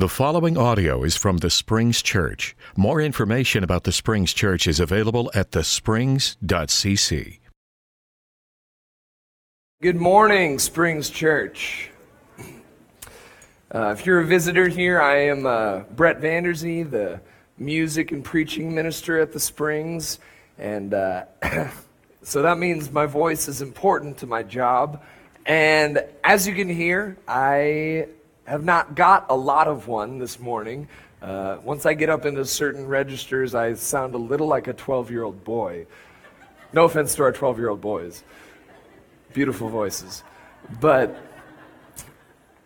The following audio is from the Springs Church. More information about the Springs Church is available at thesprings.cc. Good morning, Springs Church. Uh, if you're a visitor here, I am uh, Brett Vanderzee, the music and preaching minister at the Springs. And uh, so that means my voice is important to my job. And as you can hear, I have not got a lot of one this morning. Uh, once I get up into certain registers, I sound a little like a 12 year old boy. No offense to our 12 year old boys. Beautiful voices. But,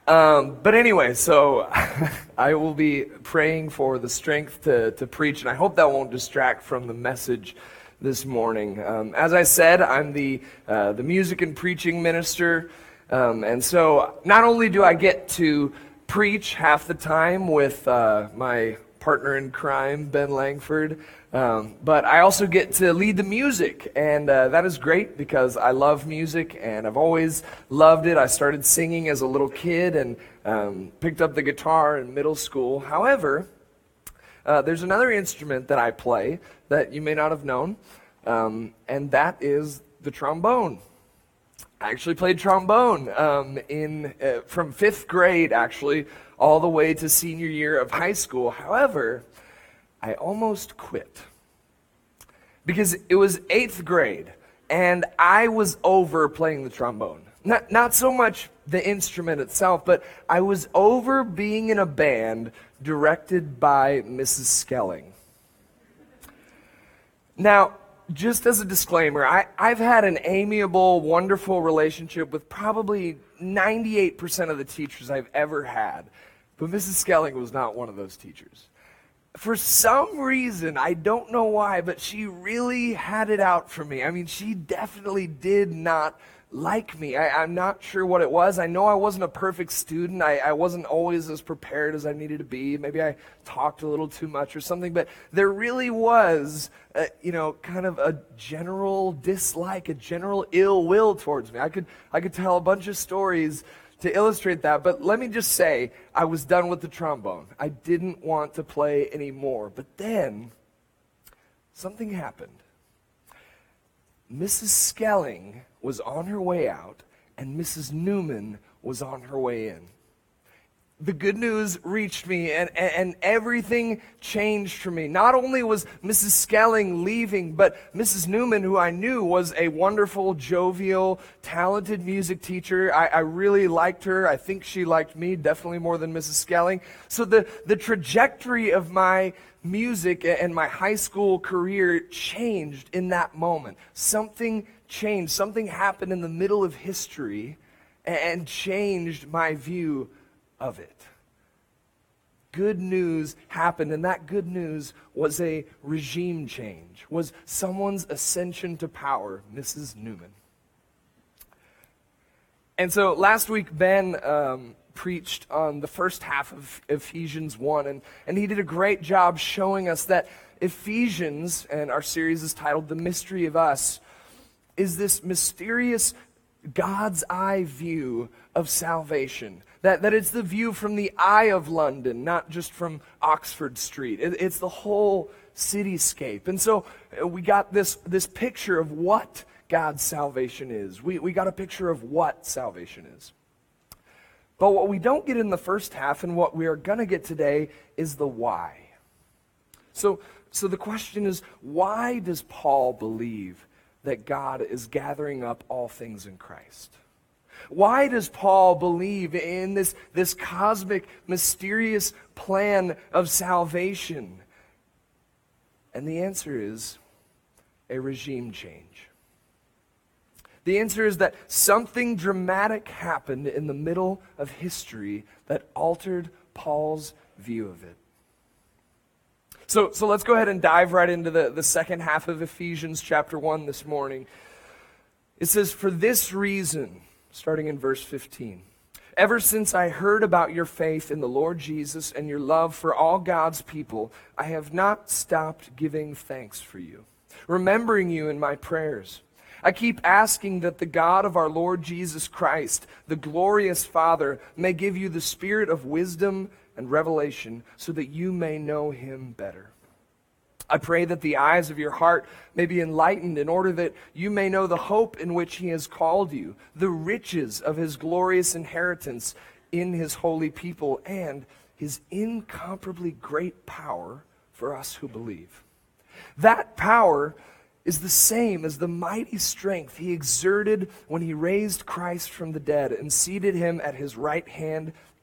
um, but anyway, so I will be praying for the strength to, to preach, and I hope that won't distract from the message this morning. Um, as I said, I'm the, uh, the music and preaching minister. Um, and so not only do I get to preach half the time with uh, my partner in crime, Ben Langford, um, but I also get to lead the music. And uh, that is great because I love music and I've always loved it. I started singing as a little kid and um, picked up the guitar in middle school. However, uh, there's another instrument that I play that you may not have known, um, and that is the trombone. I actually played trombone um, in uh, from fifth grade, actually, all the way to senior year of high school. However, I almost quit because it was eighth grade, and I was over playing the trombone. Not not so much the instrument itself, but I was over being in a band directed by Mrs. Skelling. Now, just as a disclaimer, I, I've had an amiable, wonderful relationship with probably 98% of the teachers I've ever had. But Mrs. Skelling was not one of those teachers. For some reason, I don't know why, but she really had it out for me. I mean, she definitely did not like me. I, am not sure what it was. I know I wasn't a perfect student. I, I wasn't always as prepared as I needed to be. Maybe I talked a little too much or something, but there really was, a, you know, kind of a general dislike, a general ill will towards me. I could, I could tell a bunch of stories to illustrate that, but let me just say, I was done with the trombone. I didn't want to play anymore. But then, something happened. Mrs. Skelling was on her way out, and Mrs. Newman was on her way in. The good news reached me, and, and, and, everything changed for me. Not only was Mrs. Skelling leaving, but Mrs. Newman, who I knew was a wonderful, jovial, talented music teacher. I, I really liked her. I think she liked me definitely more than Mrs. Skelling. So the, the trajectory of my music and my high school career changed in that moment. Something changed. Something happened in the middle of history and changed my view of it. Good news happened, and that good news was a regime change, was someone's ascension to power, Mrs. Newman. And so last week, Ben um, preached on the first half of Ephesians 1, and, and he did a great job showing us that Ephesians, and our series is titled The Mystery of Us, is this mysterious God's eye view of salvation. That, that it's the view from the eye of London, not just from Oxford Street. It, it's the whole cityscape. And so uh, we got this, this picture of what God's salvation is. We, we got a picture of what salvation is. But what we don't get in the first half and what we are going to get today is the why. So, so the question is why does Paul believe that God is gathering up all things in Christ? Why does Paul believe in this, this cosmic, mysterious plan of salvation? And the answer is a regime change. The answer is that something dramatic happened in the middle of history that altered Paul's view of it. So, so let's go ahead and dive right into the, the second half of Ephesians chapter 1 this morning. It says, For this reason, starting in verse 15. Ever since I heard about your faith in the Lord Jesus and your love for all God's people, I have not stopped giving thanks for you, remembering you in my prayers. I keep asking that the God of our Lord Jesus Christ, the glorious Father, may give you the spirit of wisdom and revelation so that you may know him better. I pray that the eyes of your heart may be enlightened in order that you may know the hope in which he has called you, the riches of his glorious inheritance in his holy people, and his incomparably great power for us who believe. That power is the same as the mighty strength he exerted when he raised Christ from the dead and seated him at his right hand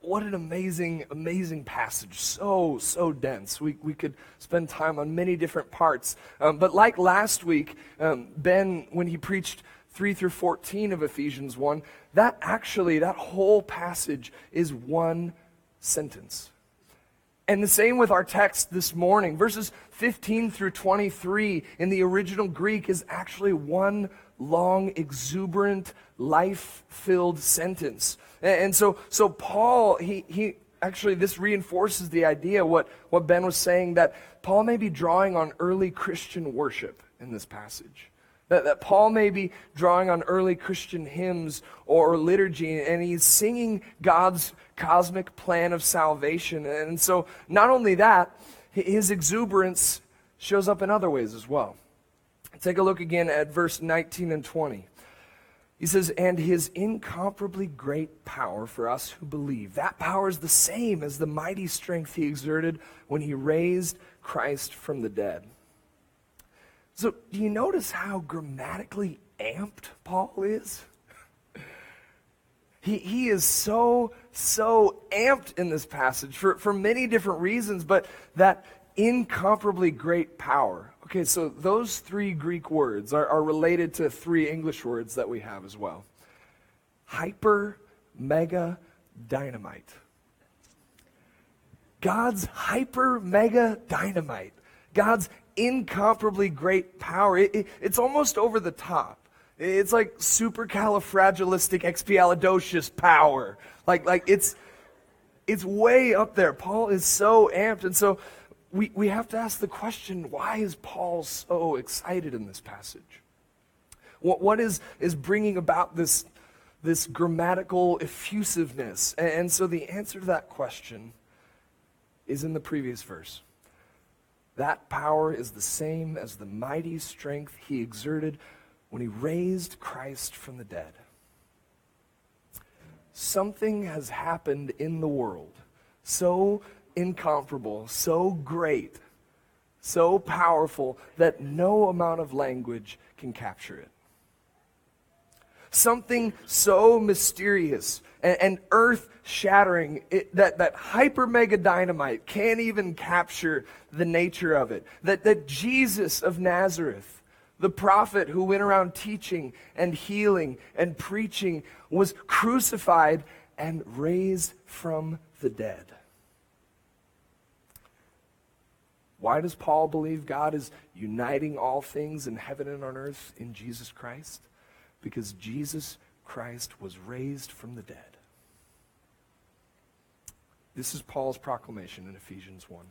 what an amazing, amazing passage. So, so dense. We, we could spend time on many different parts. Um, but like last week, um, Ben, when he preached 3 through 14 of Ephesians 1, that actually, that whole passage is one sentence. And the same with our text this morning. Verses 15 through 23 in the original Greek is actually one long, exuberant, life filled sentence. And so, so Paul, he, he actually, this reinforces the idea, what, what Ben was saying, that Paul may be drawing on early Christian worship in this passage. That, that Paul may be drawing on early Christian hymns or liturgy, and he's singing God's cosmic plan of salvation. And so, not only that, his exuberance shows up in other ways as well. Take a look again at verse 19 and 20. He says, and his incomparably great power for us who believe. That power is the same as the mighty strength he exerted when he raised Christ from the dead. So, do you notice how grammatically amped Paul is? He, he is so, so amped in this passage for, for many different reasons, but that incomparably great power Okay, so those three Greek words are, are related to three English words that we have as well hyper, mega, dynamite. God's hyper, mega, dynamite. God's incomparably great power. It, it, it's almost over the top. It's like supercalifragilisticexpialidocious power. Like, like it's, it's way up there. Paul is so amped. And so we, we have to ask the question why is Paul so excited in this passage? What, what is, is bringing about this, this grammatical effusiveness? And, and so the answer to that question is in the previous verse. That power is the same as the mighty strength he exerted when he raised Christ from the dead. Something has happened in the world so incomparable, so great, so powerful that no amount of language can capture it. Something so mysterious and, and earth shattering that, that hyper mega dynamite can't even capture the nature of it. That, that Jesus of Nazareth, the prophet who went around teaching and healing and preaching, was crucified and raised from the dead. Why does Paul believe God is uniting all things in heaven and on earth in Jesus Christ? Because Jesus Christ was raised from the dead. This is Paul's proclamation in Ephesians 1.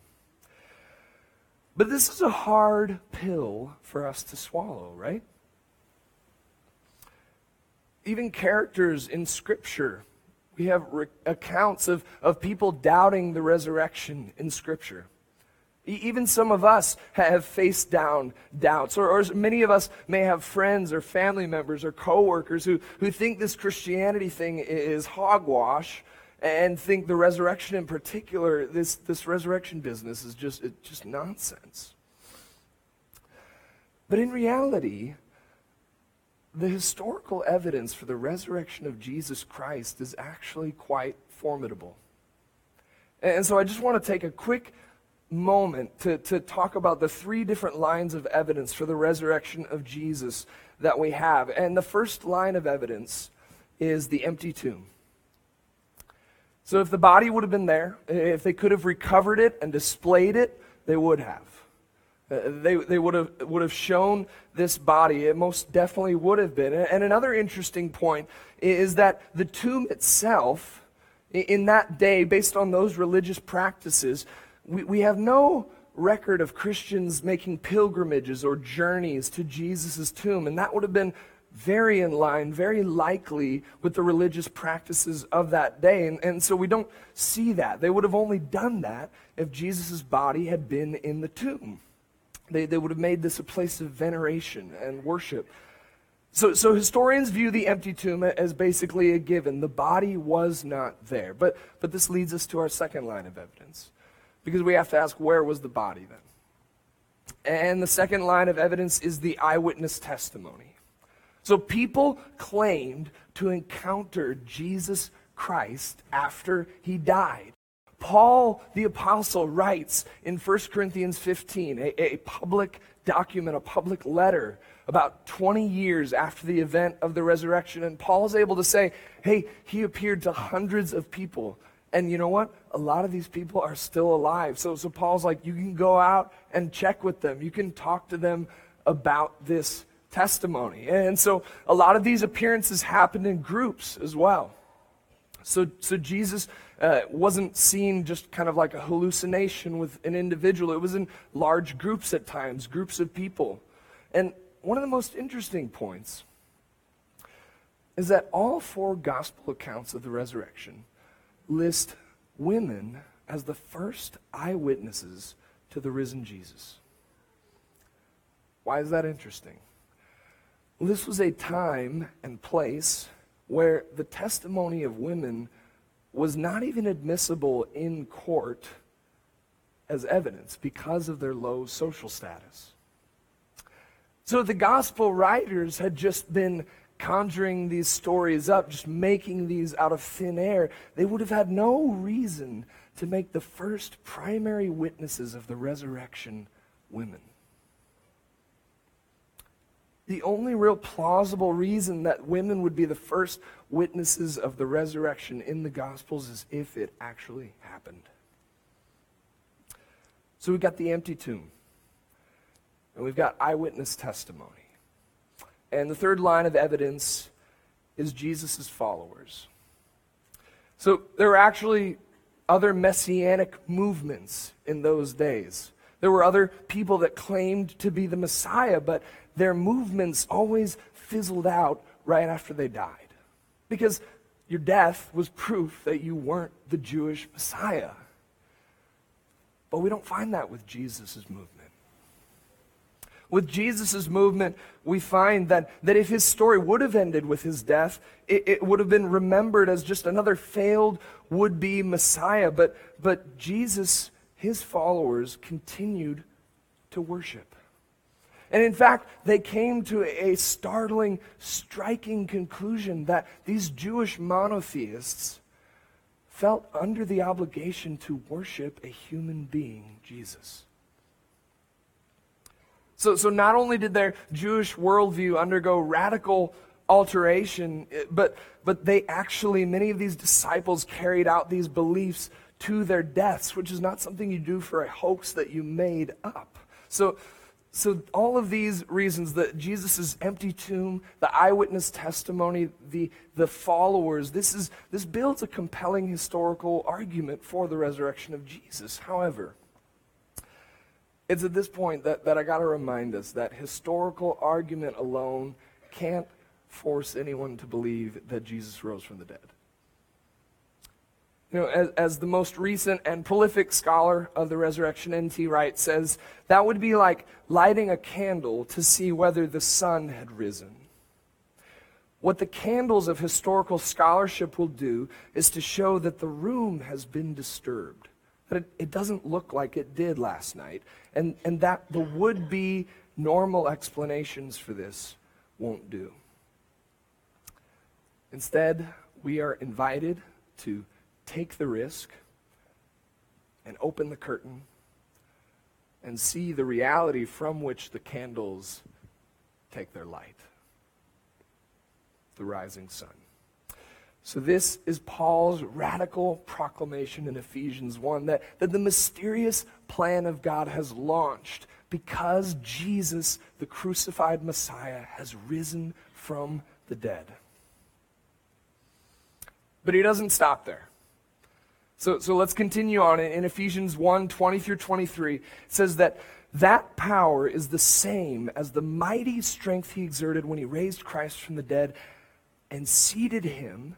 But this is a hard pill for us to swallow, right? Even characters in Scripture, we have re- accounts of, of people doubting the resurrection in Scripture. Even some of us have faced down doubts, or, or, many of us may have friends or family members or coworkers who, who think this Christianity thing is hogwash and think the resurrection in particular, this, this resurrection business is just, just nonsense. But in reality, the historical evidence for the resurrection of Jesus Christ is actually quite formidable. And so I just want to take a quick moment to, to talk about the three different lines of evidence for the resurrection of Jesus that we have. And the first line of evidence is the empty tomb. So, if the body would have been there, if they could have recovered it and displayed it, they would have. Uh, they, they would have would have shown this body. It most definitely would have been. And another interesting point is that the tomb itself, in that day, based on those religious practices, we, we have no record of Christians making pilgrimages or journeys to Jesus' tomb. And that would have been very in line, very likely with the religious practices of that day. And, and so we don't see that. They would have only done that if Jesus' body had been in the tomb. They, they would have made this a place of veneration and worship. So, so historians view the empty tomb as basically a given. The body was not there. But, but this leads us to our second line of evidence. Because we have to ask, where was the body then? And the second line of evidence is the eyewitness testimony. So people claimed to encounter Jesus Christ after he died. Paul the Apostle writes in 1 Corinthians 15, a, a, public document, a public letter, about 20 years after the event of the resurrection. And Paul is able to say, hey, he appeared to hundreds of people. And you know what? A lot of these people are still alive. So, so Paul's like, you can go out and check with them, you can talk to them about this testimony. And so a lot of these appearances happened in groups as well. So, so Jesus uh, wasn't seen just kind of like a hallucination with an individual. It was in large groups at times, groups of people. And one of the most interesting points is that all four gospel accounts of the resurrection list women as the first eyewitnesses to the risen Jesus. Why is that interesting? Well, this was a time and place where the testimony of women was not even admissible in court as evidence because of their low social status. So the gospel writers had just been conjuring these stories up, just making these out of thin air. They would have had no reason to make the first primary witnesses of the resurrection women. The only real plausible reason that women would be the first witnesses of the resurrection in the Gospels is if it actually happened. So we've got the empty tomb, and we've got eyewitness testimony. And the third line of evidence is Jesus' followers. So there were actually other messianic movements in those days. There were other people that claimed to be the Messiah, but their movements always fizzled out right after they died. Because your death was proof that you weren't the Jewish Messiah. But we don't find that with Jesus' movement. With Jesus' movement, we find that, that if his story would have ended with his death, it, it would have been remembered as just another failed would be Messiah. But, but Jesus, his followers, continued to worship. And in fact, they came to a startling, striking conclusion that these Jewish monotheists felt under the obligation to worship a human being, Jesus. So, so not only did their Jewish worldview undergo radical alteration, but, but they actually, many of these disciples carried out these beliefs to their deaths, which is not something you do for a hoax that you made up. So, so, all of these reasons that Jesus' empty tomb, the eyewitness testimony, the, the followers, this, is, this builds a compelling historical argument for the resurrection of Jesus. However, it's at this point that, that I got to remind us that historical argument alone can't force anyone to believe that Jesus rose from the dead. You know, as, as the most recent and prolific scholar of the resurrection, N.T. Wright says, that would be like lighting a candle to see whether the sun had risen. What the candles of historical scholarship will do is to show that the room has been disturbed, that it, it doesn't look like it did last night, and, and that the would be normal explanations for this won't do. Instead, we are invited to take the risk and open the curtain and see the reality from which the candles take their light the rising sun. So, this is Paul's radical proclamation in Ephesians 1 that, that the mysterious plan of God has launched because Jesus, the crucified Messiah, has risen from the dead. But he doesn't stop there. So, so let's continue on. In Ephesians 1 20 through 23, it says that that power is the same as the mighty strength he exerted when he raised Christ from the dead and seated him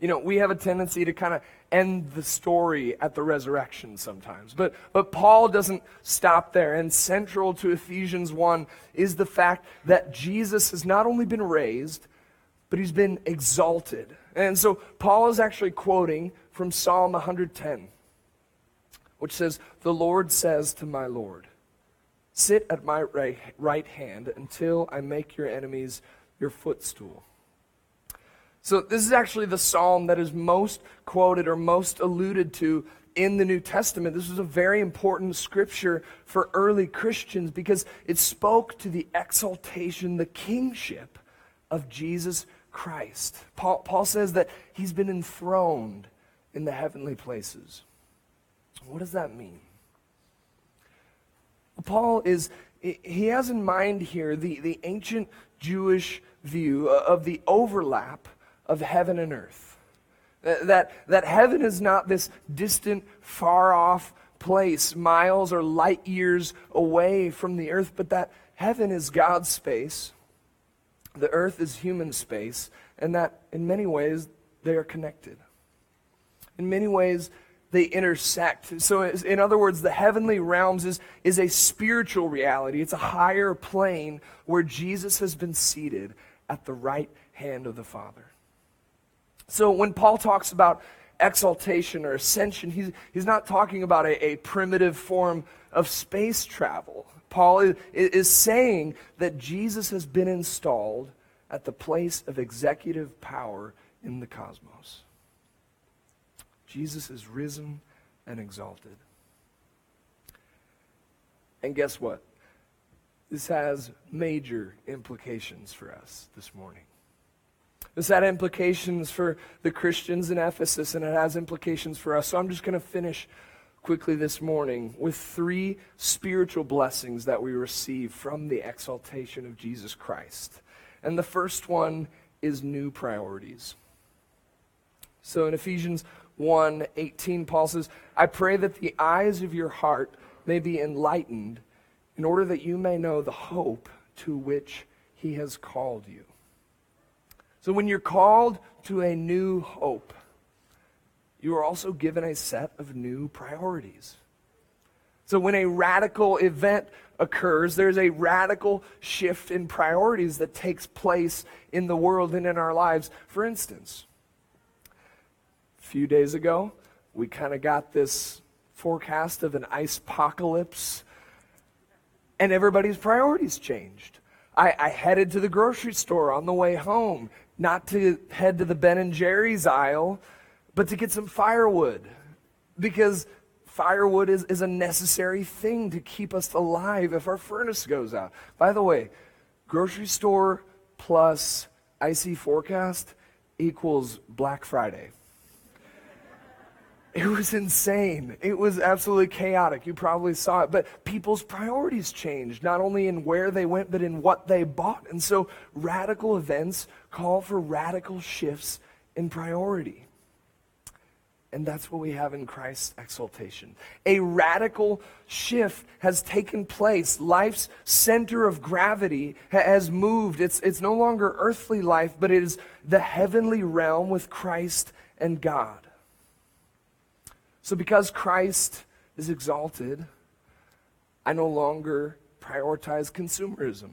You know, we have a tendency to kind of end the story at the resurrection sometimes. But, but Paul doesn't stop there. And central to Ephesians 1 is the fact that Jesus has not only been raised, but he's been exalted. And so Paul is actually quoting from Psalm 110, which says, The Lord says to my Lord, Sit at my right, right hand until I make your enemies your footstool. So, this is actually the psalm that is most quoted or most alluded to in the New Testament. This was a very important scripture for early Christians because it spoke to the exaltation, the kingship of Jesus Christ. Paul, Paul says that he's been enthroned in the heavenly places. What does that mean? Paul is, he has in mind here the, the ancient Jewish view of the overlap of heaven and earth. That, that heaven is not this distant, far off place, miles or light years away from the earth, but that heaven is God's space, the earth is human space, and that in many ways they are connected. In many ways, they intersect. So, in other words, the heavenly realms is, is a spiritual reality. It's a higher plane where Jesus has been seated at the right hand of the Father. So, when Paul talks about exaltation or ascension, he's, he's not talking about a, a primitive form of space travel. Paul is, is saying that Jesus has been installed at the place of executive power in the cosmos. Jesus is risen and exalted. And guess what? This has major implications for us this morning. This had implications for the Christians in Ephesus, and it has implications for us. So I'm just going to finish quickly this morning with three spiritual blessings that we receive from the exaltation of Jesus Christ. And the first one is new priorities. So in Ephesians 1 18, Paul says, I pray that the eyes of your heart may be enlightened in order that you may know the hope to which he has called you. So when you're called to a new hope, you are also given a set of new priorities. So when a radical event occurs, there's a radical shift in priorities that takes place in the world and in our lives. For instance, a few days ago, we kind of got this forecast of an ice apocalypse, and everybody's priorities changed. I, I, headed to the grocery store on the way home, not to head to the Ben and Jerry's aisle, but to get some firewood, because firewood is, is a necessary thing to keep us alive if our furnace goes out. By the way, grocery store plus icy forecast equals Black Friday. It was insane. It was absolutely chaotic. You probably saw it. But people's priorities changed, not only in where they went, but in what they bought. And so radical events call for radical shifts in priority. And that's what we have in Christ's exaltation. A radical shift has taken place. Life's center of gravity has moved. It's, it's no longer earthly life, but it is the heavenly realm with Christ and God. So, because Christ is exalted, I no longer prioritize consumerism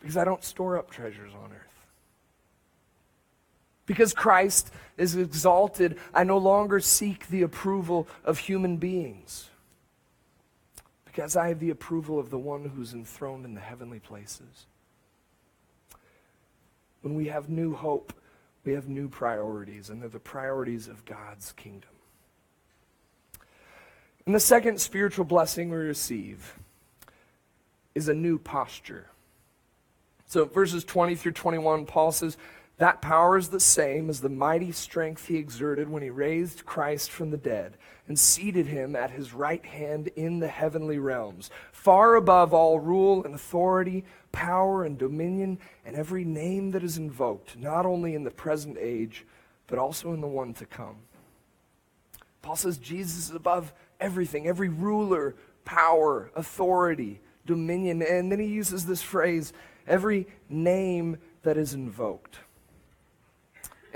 because I don't store up treasures on earth. Because Christ is exalted, I no longer seek the approval of human beings. Because I have the approval of the one who's enthroned in the heavenly places. when we have new hope, we have new priorities, and they're the priorities of God's kingdom. And the second spiritual blessing we receive is a new posture. So, verses 20 through 21, Paul says, That power is the same as the mighty strength he exerted when he raised Christ from the dead and seated him at his right hand in the heavenly realms, far above all rule and authority, power and dominion, and every name that is invoked, not only in the present age, but also in the one to come. Paul says Jesus is above everything, every ruler, power, authority, dominion. And then he uses this phrase every name that is invoked.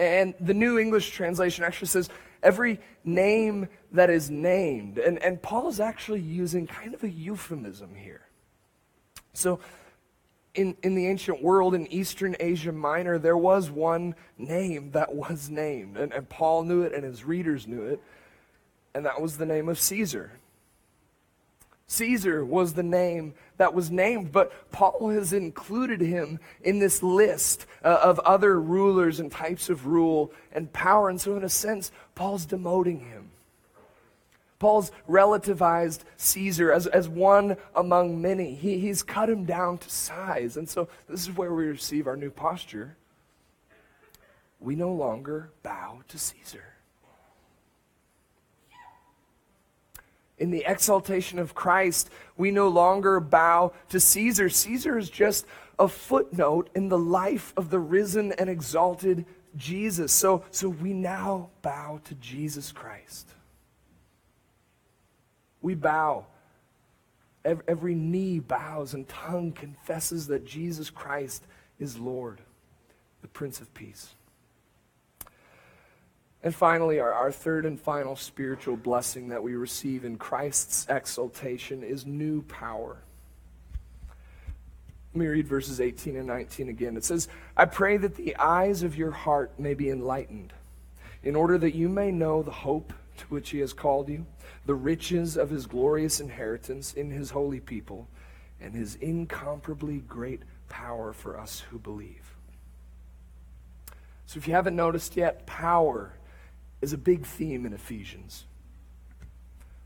And the New English translation actually says, every name that is named. And, and Paul is actually using kind of a euphemism here. So, in, in the ancient world, in Eastern Asia Minor, there was one name that was named. And, and Paul knew it, and his readers knew it. And that was the name of Caesar. Caesar was the name that was named, but Paul has included him in this list uh, of other rulers and types of rule and power. And so, in a sense, Paul's demoting him. Paul's relativized Caesar as, as one among many. He, he's cut him down to size. And so, this is where we receive our new posture. We no longer bow to Caesar. In the exaltation of Christ, we no longer bow to Caesar. Caesar is just a footnote in the life of the risen and exalted Jesus. So, so we now bow to Jesus Christ. We bow. Every, every knee bows and tongue confesses that Jesus Christ is Lord, the Prince of Peace. And finally, our, our third and final spiritual blessing that we receive in Christ's exaltation is new power. Let me read verses 18 and 19 again. It says, I pray that the eyes of your heart may be enlightened, in order that you may know the hope to which he has called you, the riches of his glorious inheritance in his holy people, and his incomparably great power for us who believe. So if you haven't noticed yet, power is a big theme in Ephesians.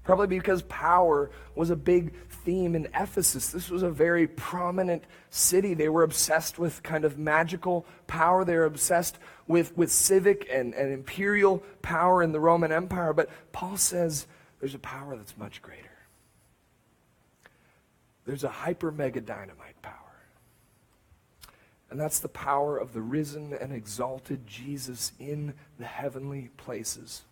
Probably because power was a big theme in Ephesus. This was a very prominent city. They were obsessed with kind of magical power. They were obsessed with, with civic and, and imperial power in the Roman Empire. But Paul says there's a power that's much greater. There's a hyper mega dynamite power. And that's the power of the risen and exalted Jesus in the heavenly places.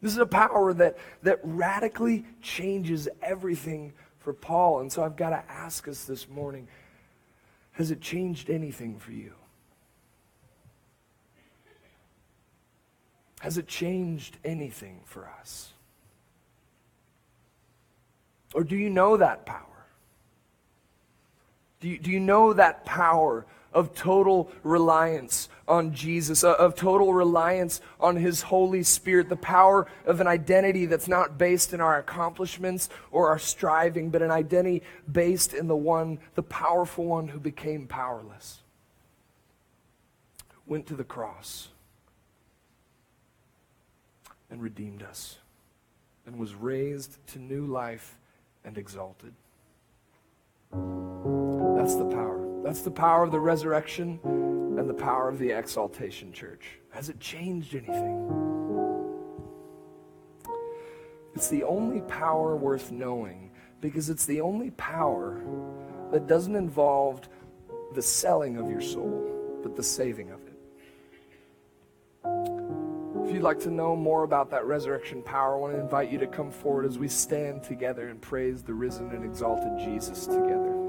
This is a power that, that radically changes everything for Paul. And so I've got to ask us this morning has it changed anything for you? Has it changed anything for us? Or do you know that power? Do you, do you know that power of total reliance on Jesus, uh, of total reliance on His Holy Spirit, the power of an identity that's not based in our accomplishments or our striving, but an identity based in the one, the powerful one who became powerless, went to the cross and redeemed us, and was raised to new life and exalted. That's the power. That's the power of the resurrection and the power of the exaltation, church. Has it changed anything? It's the only power worth knowing because it's the only power that doesn't involve the selling of your soul, but the saving of it. If you'd like to know more about that resurrection power, I want to invite you to come forward as we stand together and praise the risen and exalted Jesus together.